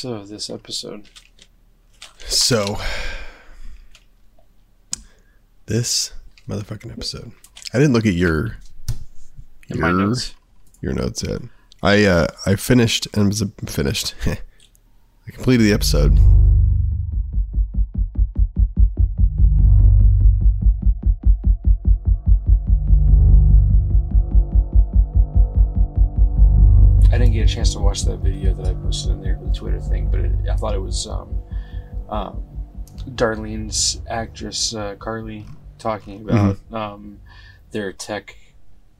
So this episode. So this motherfucking episode. I didn't look at your In your, my notes. your notes yet. I uh I finished and was finished. I completed the episode. Didn't get a chance to watch that video that I posted in there, the Twitter thing, but it, I thought it was um, um, Darlene's actress uh, Carly talking about um, their tech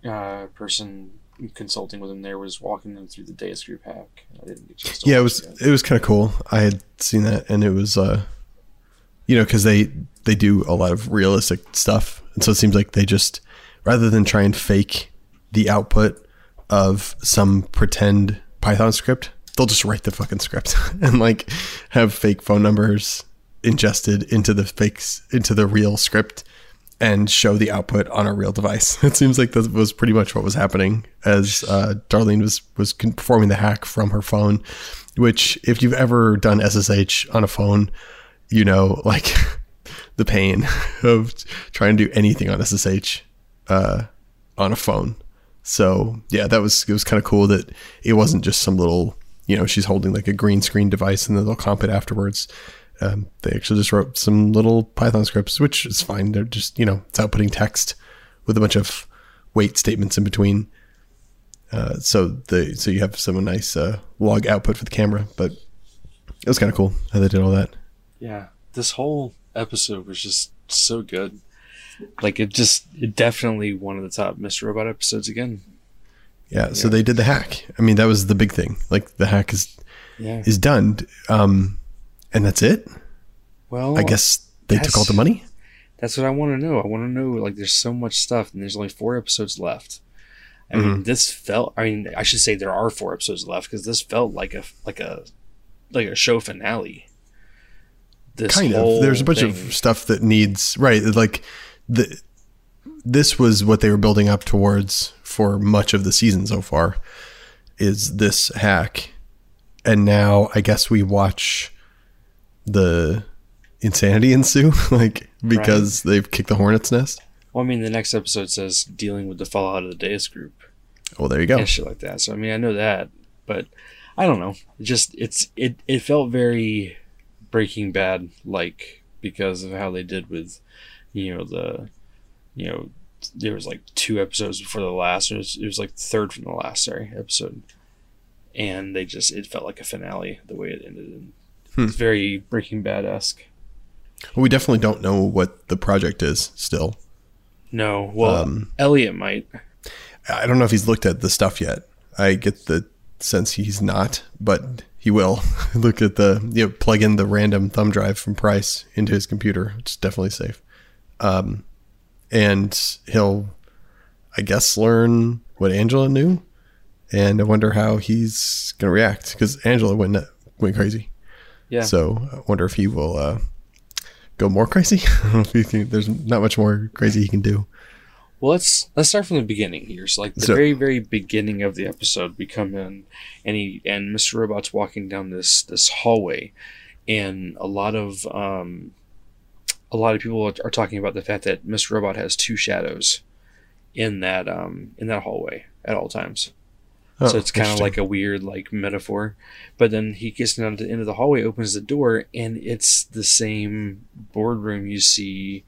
uh, person consulting with them. There was walking them through the Deus Group hack. I didn't get chance Yeah, it was that. it was kind of cool. I had seen that and it was uh you know cuz they they do a lot of realistic stuff. And so it seems like they just rather than try and fake the output of some pretend Python script, they'll just write the fucking script and like have fake phone numbers ingested into the fakes into the real script and show the output on a real device. It seems like that was pretty much what was happening as uh, Darlene was was performing the hack from her phone. Which, if you've ever done SSH on a phone, you know like the pain of trying to do anything on SSH uh, on a phone. So yeah, that was it was kind of cool that it wasn't just some little you know she's holding like a green screen device and then they'll comp it afterwards. Um, they actually just wrote some little Python scripts, which is fine. They're just you know it's outputting text with a bunch of wait statements in between. Uh, so the so you have some nice uh, log output for the camera, but it was kind of cool how they did all that. Yeah, this whole episode was just so good. Like it just, it definitely one of the top Mr. Robot episodes again. Yeah, so they did the hack. I mean, that was the big thing. Like the hack is Yeah. is done, um, and that's it. Well, I guess they took all the money. That's what I want to know. I want to know like there's so much stuff and there's only four episodes left. I Mm-hmm. mean, this felt. I mean, I should say there are four episodes left because this felt like a like a like a show finale. This kind of there's a bunch thing. of stuff that needs right like the this was what they were building up towards for much of the season so far is this hack. And now i guess we watch the insanity ensue like because they've kicked the hornet's nest. Well, I mean, the next episode says dealing with the fallout of the Deus group. Well there you go. And shit like that. So I mean, I know that, but I don't know. It just it's it it felt very Breaking Bad like because of how they did with you know the you know there was like two episodes before the last. It was it was like the third from the last sorry episode, and they just it felt like a finale the way it ended. And Hmm. It's very Breaking Bad esque. well, we definitely don't know what the project is still No, well, Um, Elliot might. I don't know if he's looked at the stuff yet. I get the sense he's not, but he will. Look at the you know, plug in the random thumb drive from Price into his computer. It's definitely safe. Um, and he'll, I guess, learn what Angela knew, and I wonder how he's gonna react because Angela went went crazy. Yeah. So I wonder if he will uh, go more crazy. I don't know if he can, there's not much more crazy he can do. Well, let's let's start from the beginning here. So, like the So- very very beginning of the episode, we come in, and he and Mr. Robot's walking down this this hallway, and a lot of um, a lot of people are talking about the fact that Mr. Robot has two shadows in that um in that hallway at all times. Oh, so it's kind of like a weird like metaphor. But then he gets down to the end of the hallway, opens the door, and it's the same boardroom you see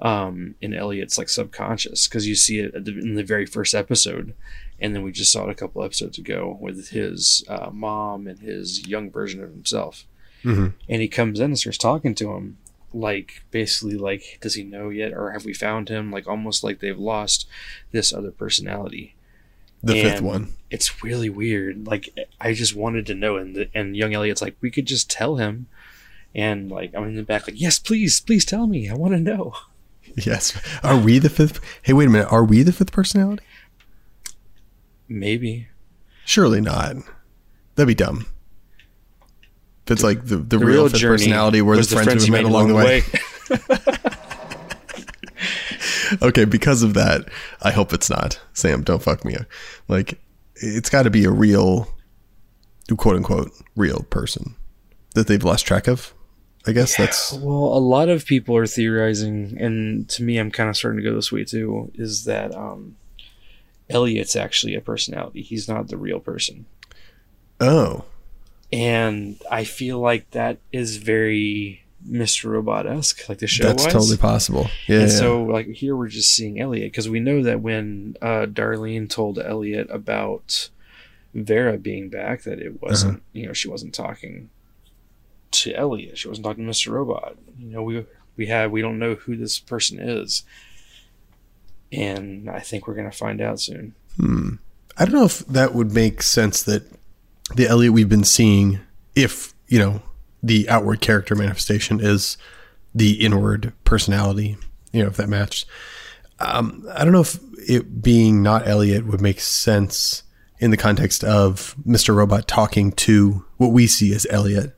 um, in Elliot's like subconscious because you see it the, in the very first episode, and then we just saw it a couple episodes ago with his uh, mom and his young version of himself. Mhm. And he comes in and starts talking to him, like basically like, does he know yet, or have we found him? Like almost like they've lost this other personality the fifth one. It's really weird. Like I just wanted to know, and the, and young Elliot's like, we could just tell him, and like I'm in the back, like, yes, please, please tell me, I want to know. Yes. Are we the fifth? Hey, wait a minute. Are we the fifth personality? Maybe Surely not. That'd be dumb. It's like the, the, the real, real personality were the was friends we made along the way. okay, because of that, I hope it's not. Sam, don't fuck me. Like, it's got to be a real, quote unquote, real person. that they've lost track of. I guess that's Well, a lot of people are theorizing, and to me, I'm kind of starting to go this way too. Is that um, Elliot's actually a personality? He's not the real person, oh and I feel like that is very Mr. Robot esque, like the show that's was. totally possible. Yeah. and yeah. so, like here, we're just seeing Elliot because we know that when uh, Darlene told Elliot about Vera being back, that it wasn't, Uh-huh. you know, she wasn't talking to Elliot. She wasn't talking to Mr. Robot. You know, we we have we don't know who this person is, and I think we're gonna find out soon. Hmm. I don't know if that would make sense that the Elliot we've been seeing, if, you know, the outward character manifestation is the inward personality, you know, if that matched. Um, I don't know if it being not Elliot would make sense in the context of Mr. Robot talking to what we see as Elliot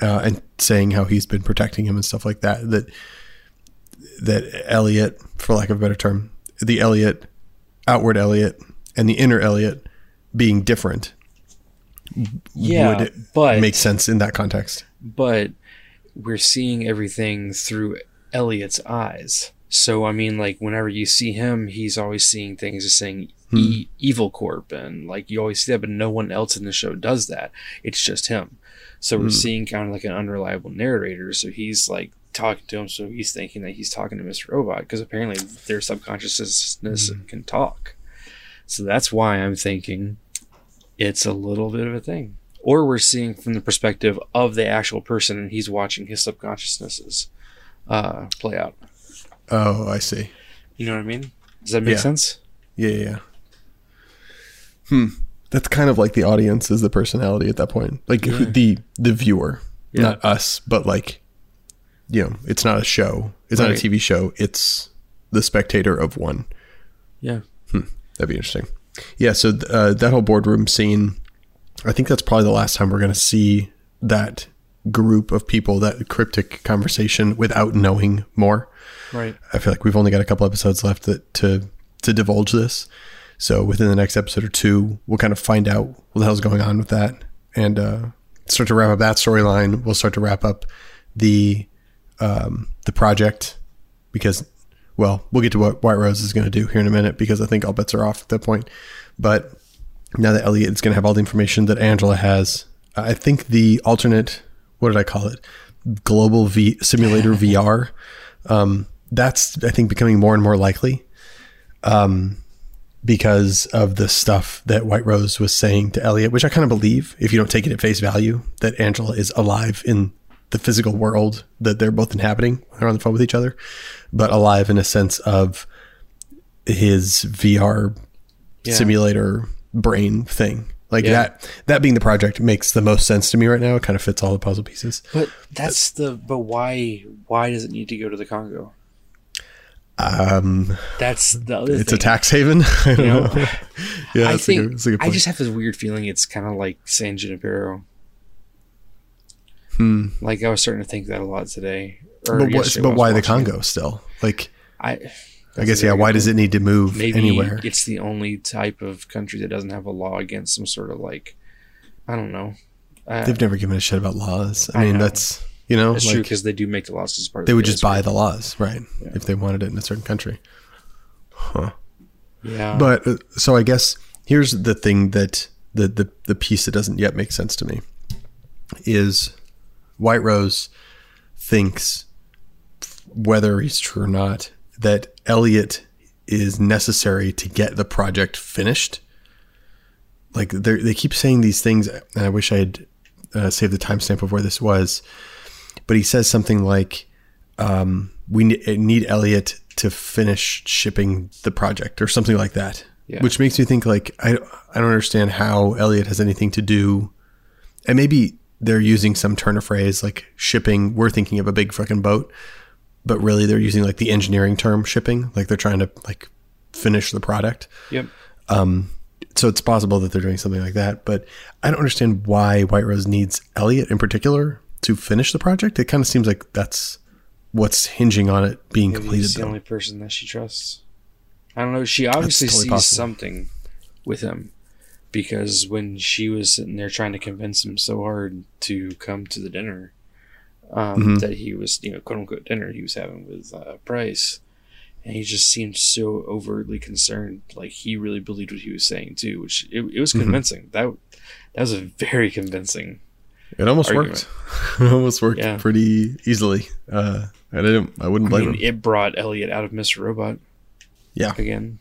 uh, and saying how he's been protecting him and stuff like that. That that Elliot, for lack of a better term, the Elliot, outward Elliot, and the inner Elliot being different Yeah, would it but make sense in that context. but we're seeing everything through Elliot's eyes. So I mean, like whenever you see him, he's always seeing things as saying hmm. e- evil corp, and like you always see that, but no one else in the show does that. It's just him. So we're hmm. seeing kind of like an unreliable narrator. So he's like talking to him, so he's thinking that he's talking to Mr. Robot because apparently their subconsciousness hmm. can talk. So that's why I'm thinking it's a little bit of a thing. Or we're seeing from the perspective of the actual person and he's watching his subconsciousnesses uh, play out. Oh, I see. You know what I mean? Does that make Yeah. sense? Yeah, yeah. yeah. Hmm. That's kind of like the audience is the personality at that point, like who- the the viewer, Yeah. not us, but like, you know, it's not a show. It's not a TV show. It's the spectator of one. Yeah. Hmm. That'd be interesting. Yeah. So uh, that whole boardroom scene, I think that's probably the last time we're going to see that group of people, that cryptic conversation, without knowing more. Right. I feel like we've only got a couple episodes left that, to to divulge this. So within the next episode or two, we'll kind of find out what the hell's going on with that, and uh, start to wrap up that storyline. We'll start to wrap up the um, the project because, well, we'll get to what White Rose is going to do here in a minute because I think all bets are off at that point. But now that Elliot is going to have all the information that Angela has, I think the alternate, what did I call it, global V simulator VR. Um, that's I think becoming more and more likely, um, because of the stuff that White Rose was saying to Elliot, which I kind of believe if you don't take it at face value that Angela is alive in the physical world that they're both inhabiting when they're on the phone with each other, but alive in a sense of his VR Yeah. simulator brain thing. Like Yeah. that that being the project makes the most sense to me right now. It kind of fits all the puzzle pieces. But that's the but why why does it need to go to the Congo? Um, That's the other it's thing. a tax haven. I don't You know? know. yeah, I think good, that's a good I just have this weird feeling it's kind of like San Junipero. Hmm. Like I was starting to think that a lot today. Or But, what, but why the watching it. Congo still? Like, I I guess yeah. Why does it need to move maybe anywhere? it's the only type of country that doesn't have a law against some sort of like I don't know. Uh, They've never given a shit about laws. I, I mean, know. that's you know, that's true because they do make the laws as part they the would just buy the laws, right? Yeah. If they wanted it in a certain country. Huh. Yeah, But uh, so I guess here's the thing that the, the the piece that doesn't yet make sense to me is White Rose thinks whether he's true or not that Elliot is necessary to get the project finished. Like they they keep saying these things, and I wish I had uh, saved the timestamp of where this was. But he says something like, um, "We ne- need Elliot to finish shipping the project," or something like that. Yeah. Which makes me think like I I don't understand how Elliot has anything to do, and maybe they're using some turn of phrase like shipping. We're thinking of a big fucking boat, but really they're using like the engineering term shipping, like they're trying to like finish the product. yep. Um, so it's possible that they're doing something like that, but I don't understand why White Rose needs Elliot in particular to finish the project. It kind of seems like that's what's hinging on it being Maybe completed. he's the Though. only person that she trusts. I don't know. She obviously totally sees possible. something with him because when she was sitting there trying to convince him so hard to come to the dinner um, Mhm. that he was, you know, quote unquote dinner he was having with uh, Price, and he just seemed so overtly concerned, like he really believed what he was saying too, which it, it was Mhm. convincing. That that was a very convincing. It almost Argument. worked. it almost worked Yeah. pretty easily. Uh, I didn't. I wouldn't I blame mean, him. it brought Elliot out of Mr. Robot Yeah. again.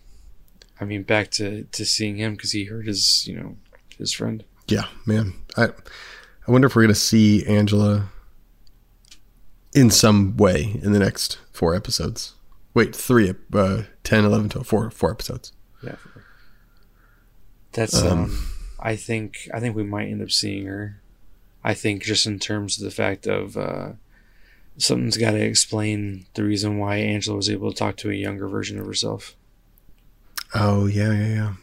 I mean, back to to seeing him because he hurt his, you know, his friend. Yeah, man. I I wonder if we're gonna see Angela in some way in the next four episodes. Wait, three, uh, 10, 11, 12, four, four episodes. Yeah. That's um, Um, I think I think we might end up seeing her. I think just in terms of the fact of uh something's got to explain the reason why Angela was able to talk to a younger version of herself. Oh yeah, yeah, yeah.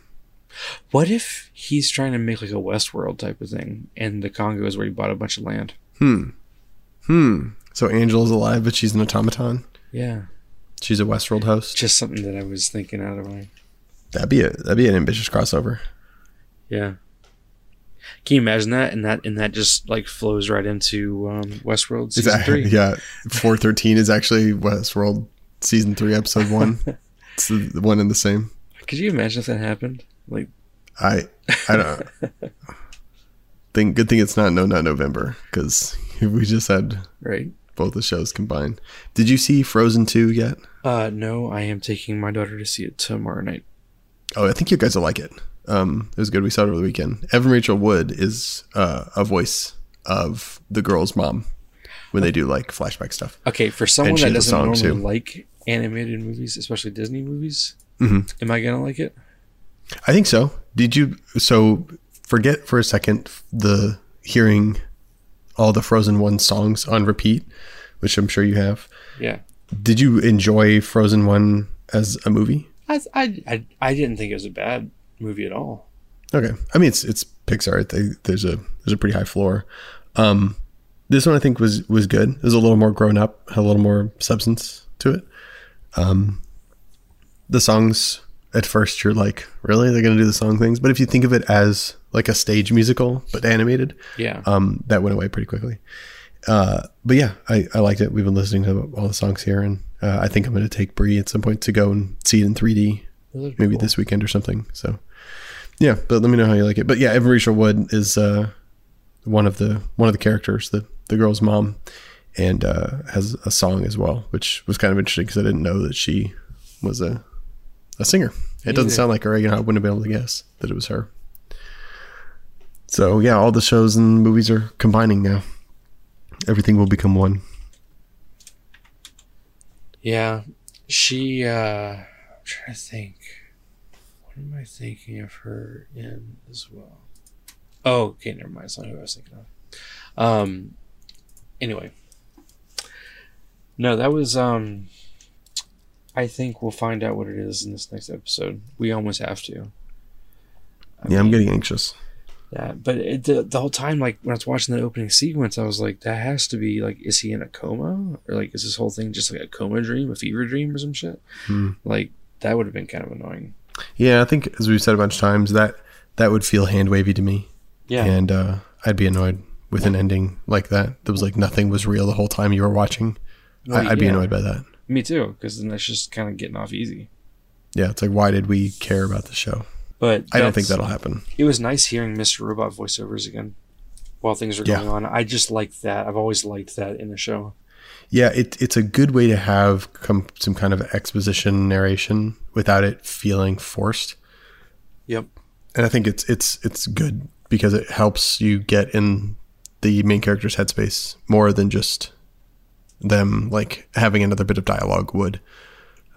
What if he's trying to make like a Westworld type of thing and the Congo is where he bought a bunch of land? Hmm. Hmm. So Angela's alive, but she's an automaton. Yeah. She's a Westworld host. Just something that I was thinking out of my That'd be a that'd be an ambitious crossover. Yeah. Can you imagine that? And that and that just like flows right into um, Westworld season Exactly. three. Yeah. Four thirteen is actually Westworld season three, episode one. it's the one and the same. Could you imagine if that happened? Like, I I don't think. Good thing it's not no not November because we just had right? both the shows combined. Did you see Frozen two yet? Uh, no, I am taking my daughter to see it tomorrow night. Oh, I think you guys will like it. Um, it was good. We saw it over the weekend. Evan Rachel Wood is uh, a voice of the girl's mom when they do like flashback stuff. Okay, for someone that doesn't normally too. like animated movies, especially Disney movies, Mhm. am I gonna like it? I think so. Did you? So forget for a second the hearing all the Frozen one songs on repeat, which I'm sure you have. Yeah. Did you enjoy Frozen one as a movie? I, I, I, I didn't think it was a bad movie at all. Okay, I mean it's it's Pixar. They, there's a there's a pretty high floor. Um, this one I think was was good. It was a little more grown up, had a little more substance to it. Um, the songs at first you're like, really they're gonna do the song things, but if you think of it as like a stage musical but animated, Yeah. um, that went away pretty quickly. Uh, but yeah, I, I liked it. We've been listening to all the songs here, and uh, I think I'm going to take Brie at some point to go and see it in 3D, maybe cool. this weekend or something. So yeah, but let me know how you like it. But yeah, Evan Rachel Wood is uh, one of the one of the characters, the the girl's mom, and uh, has a song as well, which was kind of interesting because I didn't know that she was a a singer. It doesn't sound like her. You know, I wouldn't have been able to guess that it was her. So yeah, all the shows and movies are combining now. Everything will become one. Yeah, she. uh I'm trying to think. What am I thinking of her in as well? Oh, okay, never mind. It's not who I was thinking of. Um. Anyway, no, that was. Um. I think we'll find out what it is in this next episode. We almost have to. I yeah, I'm getting anxious. Yeah, but it, the the whole time, like when I was watching the opening sequence, I was like, that has to be like, is he in a coma or like is this whole thing just like a coma dream, a fever dream, or some shit? Hmm. Like that would have been kind of annoying. Yeah, I think as we've said a bunch of times that that would feel hand wavy to me, Yeah, and uh, I'd be annoyed with an ending like that. There was like nothing was real the whole time you were watching. Well, I, I'd be annoyed by that. Me too, because then that's just kind of getting off easy. Yeah, it's like why did we care about the show? But I don't think that'll happen. It was nice hearing Mr. Robot voiceovers again while things are Yeah. going on. I just like that. I've always liked that in the show. Yeah, it, it's a good way to have come, some kind of exposition narration without it feeling forced. Yep. and I think it's it's it's good because it helps you get in the main character's headspace more than just them like having another bit of dialogue would.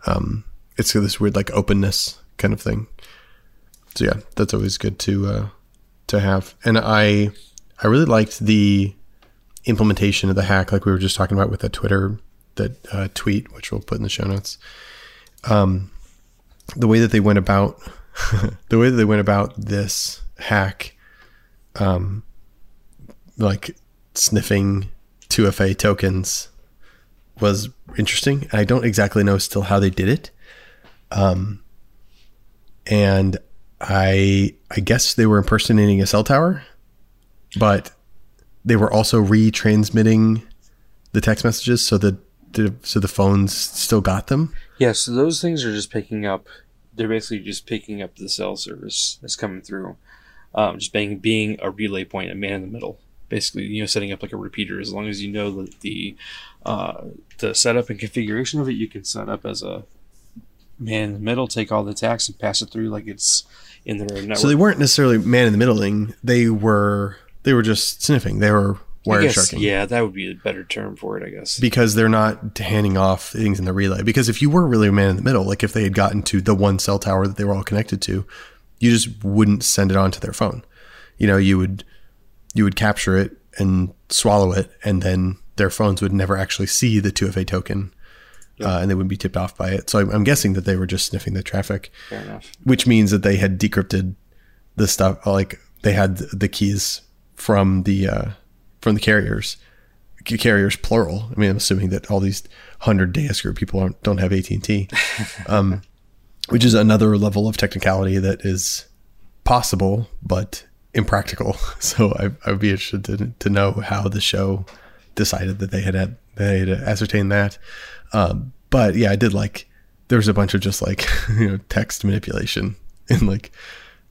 Um, it's this weird like openness kind of thing. So yeah, that's always good to uh, to have. And I I really liked the implementation of the hack, like we were just talking about with that Twitter that uh, tweet, which we'll put in the show notes. Um, the way that they went about the way that they went about this hack, um, like sniffing 2FA tokens was interesting. I don't exactly know still how they did it. Um, and I I guess they were impersonating a cell tower, but they were also retransmitting the text messages so that the, so the phones still got them. Yeah, so those things are just picking up. They're basically just picking up the cell service that's coming through. Um, just being being a relay point, a man in the middle. Basically, you know, setting up like a repeater. As long as you know the the, uh, the setup and configuration of it, you can set up as a man in the middle, take all the attacks and pass it through like it's in their network. So they weren't necessarily man in the middling. They were they were just sniffing. They were wire guess, sharking. yeah, that would be a better term for it, I guess. because they're not handing off things in the relay. Because if you were really a man in the middle, like if they had gotten to the one cell tower that they were all connected to, you just wouldn't send it onto their phone. You know, you would you would capture it and swallow it, and then their phones would never actually see the 2FA token, uh, and they wouldn't be tipped off by it. So I'm, I'm guessing that they were just sniffing the traffic, Fair enough. which means that they had decrypted the stuff. Like they had the keys from the uh, from the carriers carriers plural. I mean, I'm assuming that all these hundred Deus group people aren't, don't have AT and T, um, which is another level of technicality that is possible but impractical. So I, I would be interested to, to know how the show decided that they had had they had ascertained that. Um, but yeah, I did like there was a bunch of just like you know text manipulation and like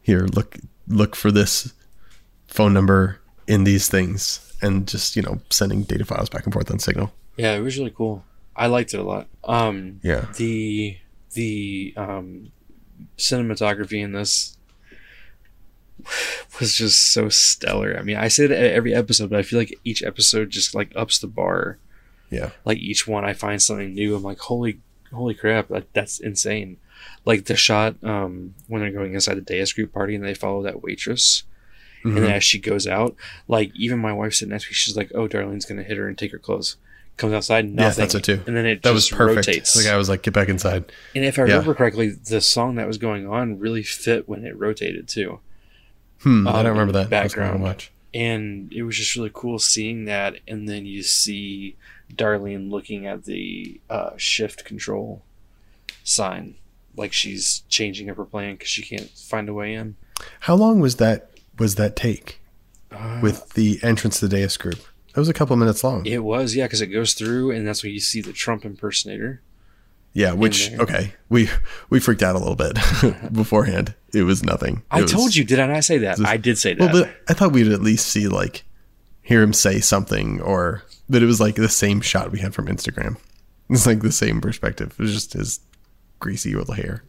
here look look for this phone number in these things and just you know sending data files back and forth on signal Yeah, it was really cool. I liked it a lot. Um, Yeah. The the um, cinematography in this was just so stellar. I mean, I say that every episode, but I feel like each episode just like ups the bar. yeah Like each one, I find something new. I'm like, holy, holy crap, that, that's insane. Like the shot um, when they're going inside the Deus group party and they follow that waitress. And Mm-hmm. then as she goes out, like even my wife sitting next to me, she's like, "Oh, Darlene's gonna hit her and take her clothes." Comes outside, nothing. yeah that's it too And then it that was perfect rotates. like i was like get back inside and if I yeah. remember correctly, the song that was going on really fit when it rotated too. Hmm, i Um, don't remember that background. gonna And it was just really cool seeing that. And then you see Darlene looking at the uh, shift control sign, like she's changing up her plan because she can't find a way in. how long was that was that take Uh, with the entrance to the deus group that was a couple of minutes long it was, yeah, because it goes through, and that's when you see the Trump impersonator. Yeah which okay we we freaked out a little bit beforehand it was nothing I told you, did I not say that? Just- I did say that. well but i thought we'd at least see like hear him say something or that it was like the same shot we had from instagram it's like the same perspective it was just his greasy little hair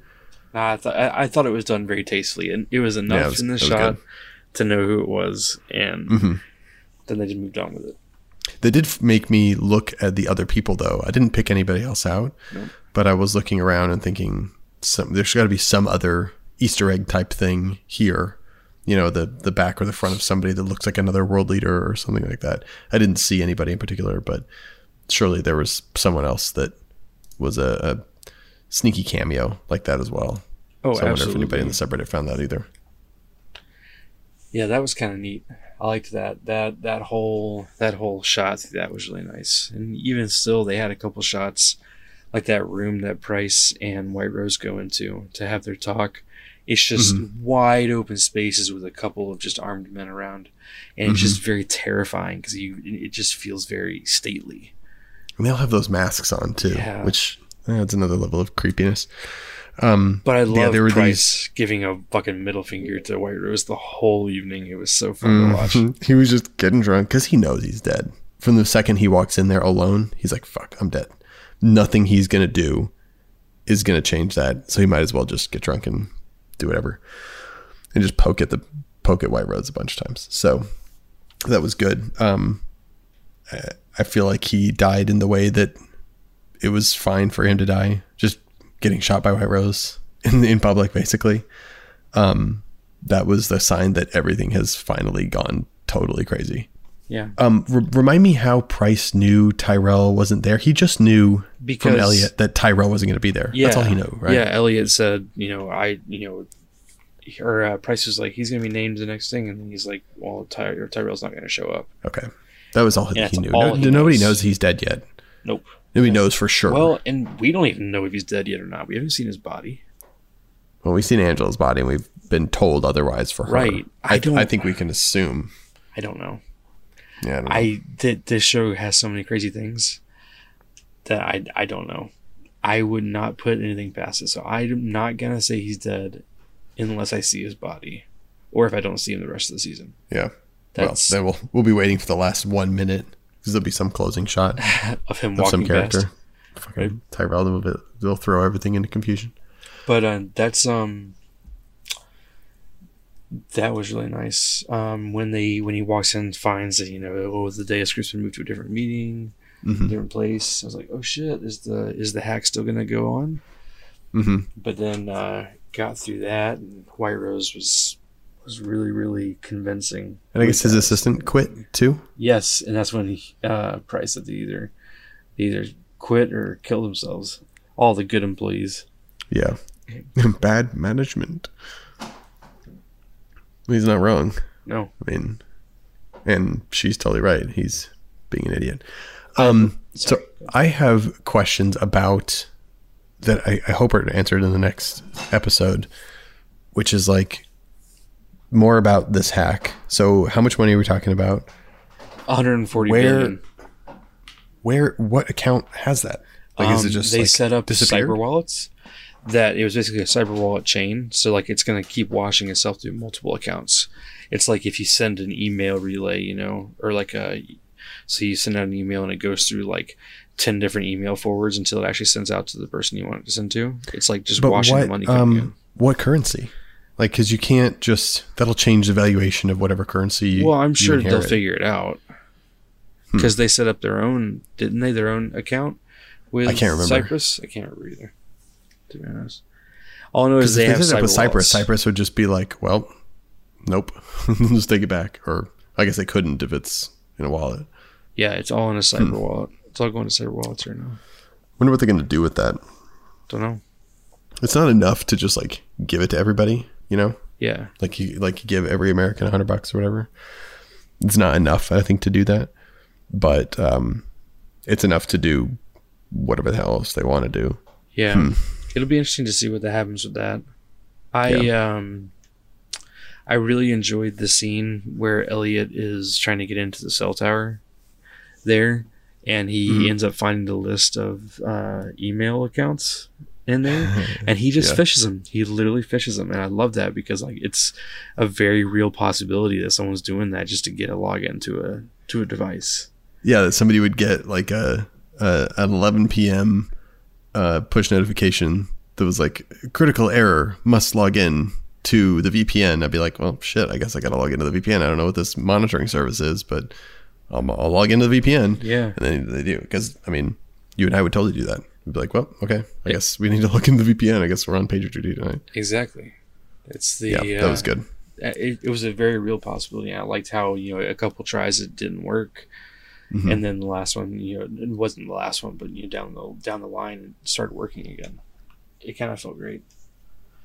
Nah, I, th- I, I thought it was done very tastefully, and it was enough Yeah, it was- in the shot to know who it was, and Mhm. then they just moved on with it. They did make me look at the other people though. I didn't pick anybody else out, but I was looking around and thinking some there's got to be some other Easter egg type thing here. You know, the the back or the front of somebody that looks like another world leader or something like that. I didn't see anybody in particular, but surely there was someone else that was a, a sneaky cameo like that as well. Oh, so I wonder if anybody in the subreddit found that either. Yeah, that was kind of neat. I liked that that that whole that whole shot. That was really nice. And even still, they had a couple shots like that room that Price and White Rose go into to have their talk. It's just Mm-hmm. wide open spaces with a couple of just armed men around, and it's Mm-hmm. just very terrifying because you it just feels very stately. And they all have those masks on too, Yeah. which adds another level of creepiness. Um, But I love yeah, there were Price giving a fucking middle finger to White Rose the whole evening. It was so fun to watch. He was just getting drunk because he knows he's dead. From the second he walks in there alone, he's like, "Fuck, I'm dead." Nothing he's gonna do is gonna change that. So he might as well just get drunk and do whatever, and just poke at the poke at White Rose a bunch of times. So that was good. Um, I- I feel like he died in the way that it was fine for him to die, getting shot by White Rose in in public, basically. Um, that was the sign that everything has finally gone totally crazy. Yeah. Um, r- remind me how Price knew Tyrell wasn't there. He just knew Because- from Elliot that Tyrell wasn't going to be there. Yeah, That's all he knew, right? Yeah, Elliot said, you know, I, you know, or uh, Price was like, he's gonna be named the next thing, and then he's like, well, Ty- Tyrell's not gonna show up. Okay, that was all Yeah, he knew. all No, he nobody knows. knows he's dead yet. Nope. Nobody knows for sure. Well, and we don't even know if he's dead yet or not. We haven't seen his body. Well, we've seen Angela's body and we've been told otherwise for her. Right. I I, don't- I think we can assume. I don't know. Yeah. I don't know. I th- this show has so many crazy things that I I don't know. I would not put anything past it. So I'm not gonna say he's dead unless I see his body, or if I don't see him the rest of the season. yeah. That's well, then we'll we'll be waiting for the last one minute because there'll be some closing shot of him of walking some character. past. Fucking Tyrell will, be- will throw everything into confusion. But uh, that's um, that was really nice. Um, when they when he walks in, finds that you know oh the day of been moved to a different meeting, Mhm. different place. I was like, oh shit, is the is the hack still gonna go on? Mm-hmm. But then uh, got through that, and White Rose was was really really convincing. And I guess his that. assistant quit too. Yes, and that's when he uh, Price said they either they either quit or kill themselves. All the good employees. Yeah. Bad management. He's not wrong. No, I mean, and she's totally right. He's being an idiot. Um, so. I have questions about that. I, I hope are answered in the next episode, which is like more about this hack. So, how much money are we talking about? 140 Where- billion. Where? What account has that? Like, is it Um, just they like, set up cyber wallets that it was basically a cyber wallet chain so like it's going to keep washing itself through multiple accounts it's like if you send an email relay you know or like a so you send out an email and it goes through like 10 different email forwards until it actually sends out to the person you want it to send to it's like just But washing what? the money in Um, what currency? Like, because you can't just that'll change the valuation of whatever currency. You, well i'm sure they'll. Hmm. figure it out because they set up their own didn't they their own account with I can't remember. cyprus i can't remember either to be honest all i know is they have set up cyber with Cyprus. Cyprus would just be like, well, nope, just take it back. Or I guess they couldn't if it's in a wallet. Yeah, it's all in a cyber Hmm. wallet. It's all going to cyber wallets right now. Wonder what they're going to do with that. Don't know. It's not enough to just like give it to everybody, you know, Yeah, like you like you give every American a hundred bucks or whatever. It's not enough, I think, to do that, but um, it's enough to do whatever the hell else they want to do. yeah. Hmm. It'll be interesting to see what that happens with that. I um, I really enjoyed the scene where Elliot is trying to get into the cell tower there, and he Mhm. ends up finding the list of uh, email accounts in there, and he just Yeah. phishes them. He literally phishes them, and I love that because like it's a very real possibility that someone's doing that just to get a login to a to a device. yeah, that somebody would get like a, a an 11 p.m. Uh, push notification that was like critical error must log in to the VPN. I'd be like, well, shit, I guess I gotta log into the VPN. I don't know what this monitoring service is, but I'll, I'll log into the VPN. Yeah. and then they do because I mean, you and I would totally do that. Be like, well, okay, I guess we need to look in the VPN. I guess we're on pager duty tonight. Exactly. It's the Yeah, that was uh, good. It, it was a very real possibility. I liked how you know a couple tries it didn't work, Mhm. and then the last one, you know, it wasn't the last one, but you know, down the down the line, it started working again. It kind of felt great.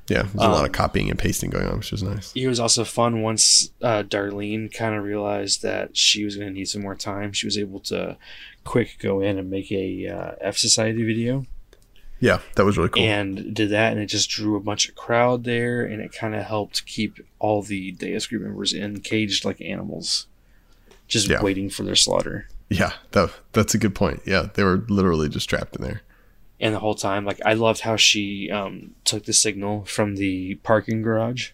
Yeah, there's a lot um, of copying and pasting going on, which was nice. It was also fun once uh, Darlene kind of realized that she was going to need some more time. She was able to quick go in and make a uh, F Society video. Yeah, that was really cool. and did that and it just drew a bunch of crowd there and it kind of helped keep all the Deus group members in caged like animals just Yeah. waiting for their slaughter yeah, that that's a good point. Yeah, they were literally just trapped in there. And the whole time like i loved how she um, took the signal from the parking garage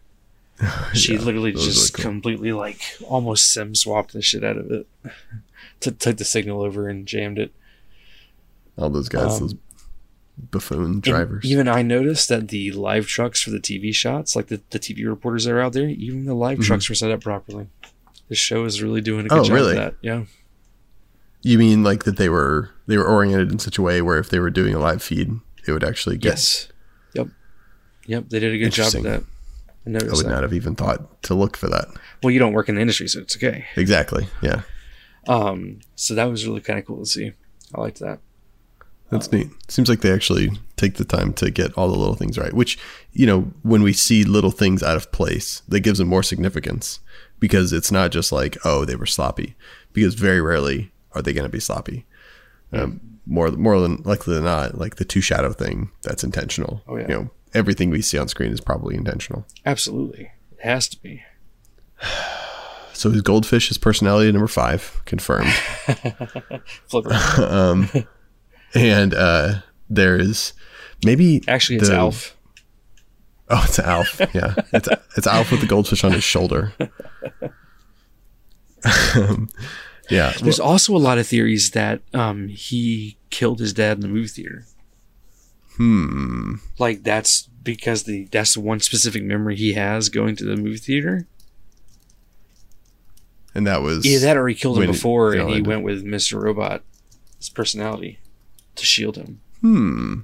she Yeah, literally just cool. completely like almost sim swapped the shit out of it T- took the signal over and jammed it All those guys, Um, those buffoon drivers. even I noticed that the live trucks for the TV shots, like the, the TV reporters that are out there, even the live Mhm. trucks were set up properly. The show is really doing a Oh, good job really? of that. Yeah. you mean like that they were they were oriented in such a way where if they were doing a live feed, it would actually get. Yes. Yep. Yep. They did a good job of that. I I would that. not have even thought to look for that. Well, you don't work in the industry, so it's okay. Exactly. Yeah, Um, so that was really kind of cool to see. I liked that. that's neat. Seems like they actually take the time to get all the little things right. Which you know, when we see little things out of place, that gives them more significance because it's not just like oh they were sloppy. Because very rarely are they going to be sloppy. Um, more more than likely than not, like the two shadow thing, that's intentional. Oh, yeah. You know, everything we see on screen is probably intentional. Absolutely. It has to be. So his goldfish is personality number five, confirmed. Flipper. um, and uh, there is maybe Actually, it's the- Alf. Oh, it's Alf. Yeah, it's it's Alf with the goldfish on his shoulder. Um, yeah, There's also a lot of theories that um, he killed his dad in the movie theater. hmm. Like that's because the that's the one specific memory he has going to the movie theater. And that was yeah, that or he killed him before it and he ended. went with Mr. Robot, his personality, to shield him. Hmm.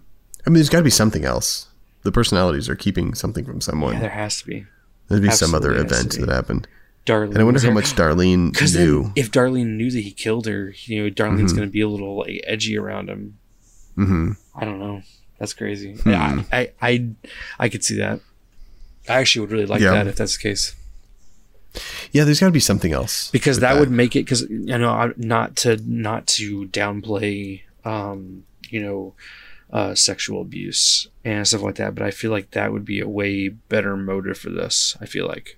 I mean, there's got to be something else. The personalities are keeping something from someone. Yeah, there has to be. There'd be some other event that happened. Darlene. And I wonder how much Darlene knew. if Darlene knew that he killed her, you know, Darlene's Mhm. going to be a little like edgy around him. hmm I don't know. That's crazy. Hmm. Yeah, I, I, I, I could see that. I actually would really like Yeah. that if that's the case, Yeah, there's got to be something else because with that, would make it. Because you know, not to not to downplay, um, you know, uh, sexual abuse and stuff like that, but I feel like that would be a way better motive for this. I feel like.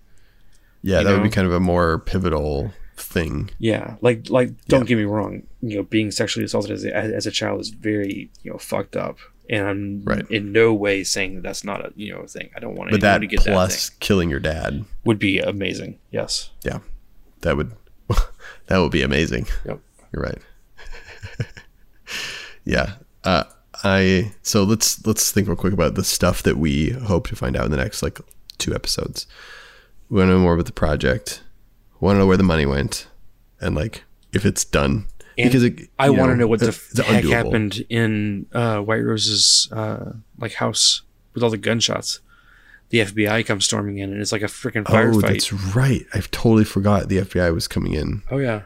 Yeah, that would be kind of a more pivotal thing. Yeah, like like don't Yeah. get me wrong. You know, being sexually assaulted as a, as a child is very you know fucked up, and I'm Right. in no way saying that that's not a you know thing. I don't want But that to get that plus thing. killing your dad, Would be amazing. Yes. Yeah, that would that would be amazing. Yep. You're right. yeah. Uh, I so let's let's think real quick about the stuff that we hope to find out in the next like two episodes. Want to know more about the project. Want to know where the money went, and like if it's done. And because it, I want to know what the f- heck undoable. happened in uh, White Rose's uh, like house with all the gunshots. The FBI comes storming in, and it's like a freaking Oh, firefight. that's right. I've totally forgot the FBI was coming in. Oh yeah,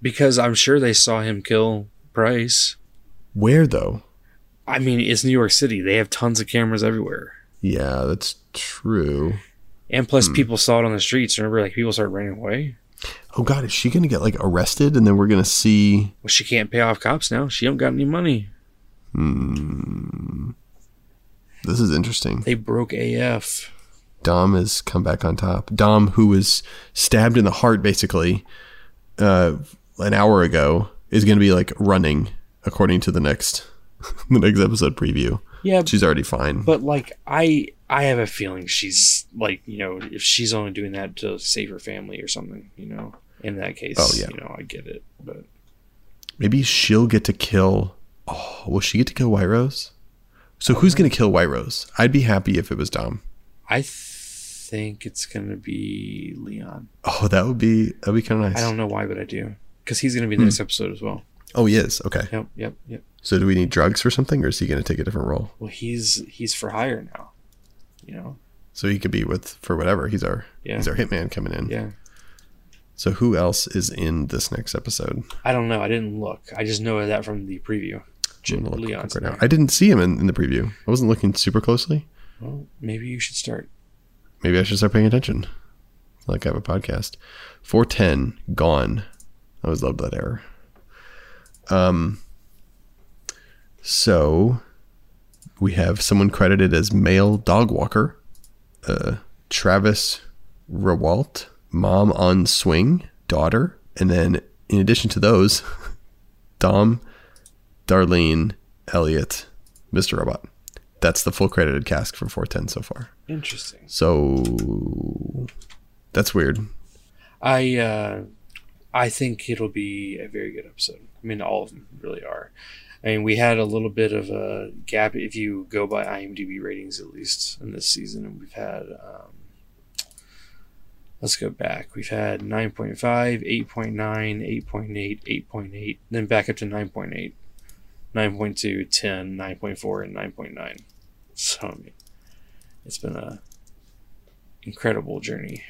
because I'm sure they saw him kill Price. Where though? I mean, it's New York City. They have tons of cameras everywhere. Yeah, that's true. And plus, Hmm. people saw it on the streets. Remember, like people started running away. Oh God, is she gonna get like arrested, and then we're gonna see? Well, she can't pay off cops now. She don't got any money. Hmm. This is interesting. They broke AF. Dom has come back on top. Dom, who was stabbed in the heart basically uh, an hour ago, is going to be like running according to the next the next episode preview. Yeah, She's already fine. but like I, I have a feeling she's like you know if she's only doing that to save her family or something, you know. In that case, Oh, yeah. you know, I get it. But Maybe she'll get to kill. Oh, will she get to kill White Rose? So who's going to kill White Rose? I'd be happy if it was Dom. I think it's gonna be Leon. Oh, that would be that'd be kind of nice. I don't know why, but I do because he's gonna be in the Hmm. next episode as well. Oh, he is. Okay. Yep, yep, yep. So do we need drugs for something, or is he going to take a different role? Well, he's he's for hire now. You know. So he could be with for whatever. He's our Yeah. he's our hitman coming in. Yeah. So who else is in this next episode? I don't know. I didn't look. I just know that from the preview. J- I'm look Leon's right now. I didn't see him in, in the preview. I wasn't looking super closely. Well, maybe you should start. Maybe I should start paying attention. Like I have a podcast. 410 gone. I always loved that error. Um. So we have someone credited as male dog walker. Uh, Travis Rewalt, mom on swing, daughter, and then in addition to those, Dom, Darlene, Elliot, Mr. Robot. That's the full credited cast for 410 so far. Interesting. So that's weird. I uh, I think it'll be a very good episode. I mean, all of them really are. I mean, we had a little bit of a gap if you go by IMDb ratings, at least in this season, and we've had. Um, let's go back. We've had 9.5, 8.9, 8.8, 8.8, then back up to 9.8, 9.2, 10, 9.4, and 9.9. So, I mean, it's been a incredible journey.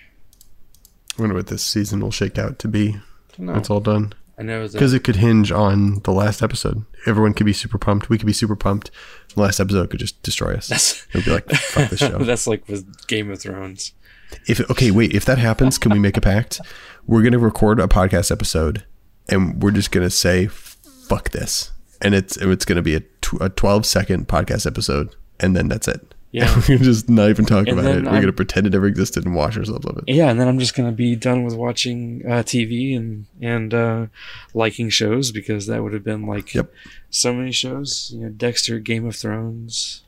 I wonder what this season will shake out to be. It's all done I know because it could hinge on the last episode. Everyone could be super pumped. We could be super pumped. The last episode could just destroy us. That's It would be like fuck this show. that's like with Game of Thrones. If okay, wait. If that happens, can we make a pact? We're gonna record a podcast episode, and we're just gonna say "fuck this," and it's it's gonna be a, tw- a twelve second podcast episode, and then that's it. Yeah. we're gonna just not even talk And about it. We're I'm- gonna pretend it never existed and wash ourselves of it. Yeah, and then I'm just gonna be done with watching uh, TV and and uh, liking shows because that would have been like Yep. so many shows. You know, Dexter, Game of Thrones.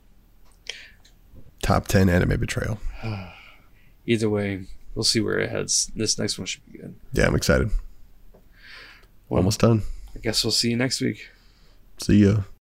Top ten anime betrayal. Either way, we'll see where it heads. This next one should be good. Yeah, I'm excited. Well, Almost done. I guess we'll see you next week. See ya.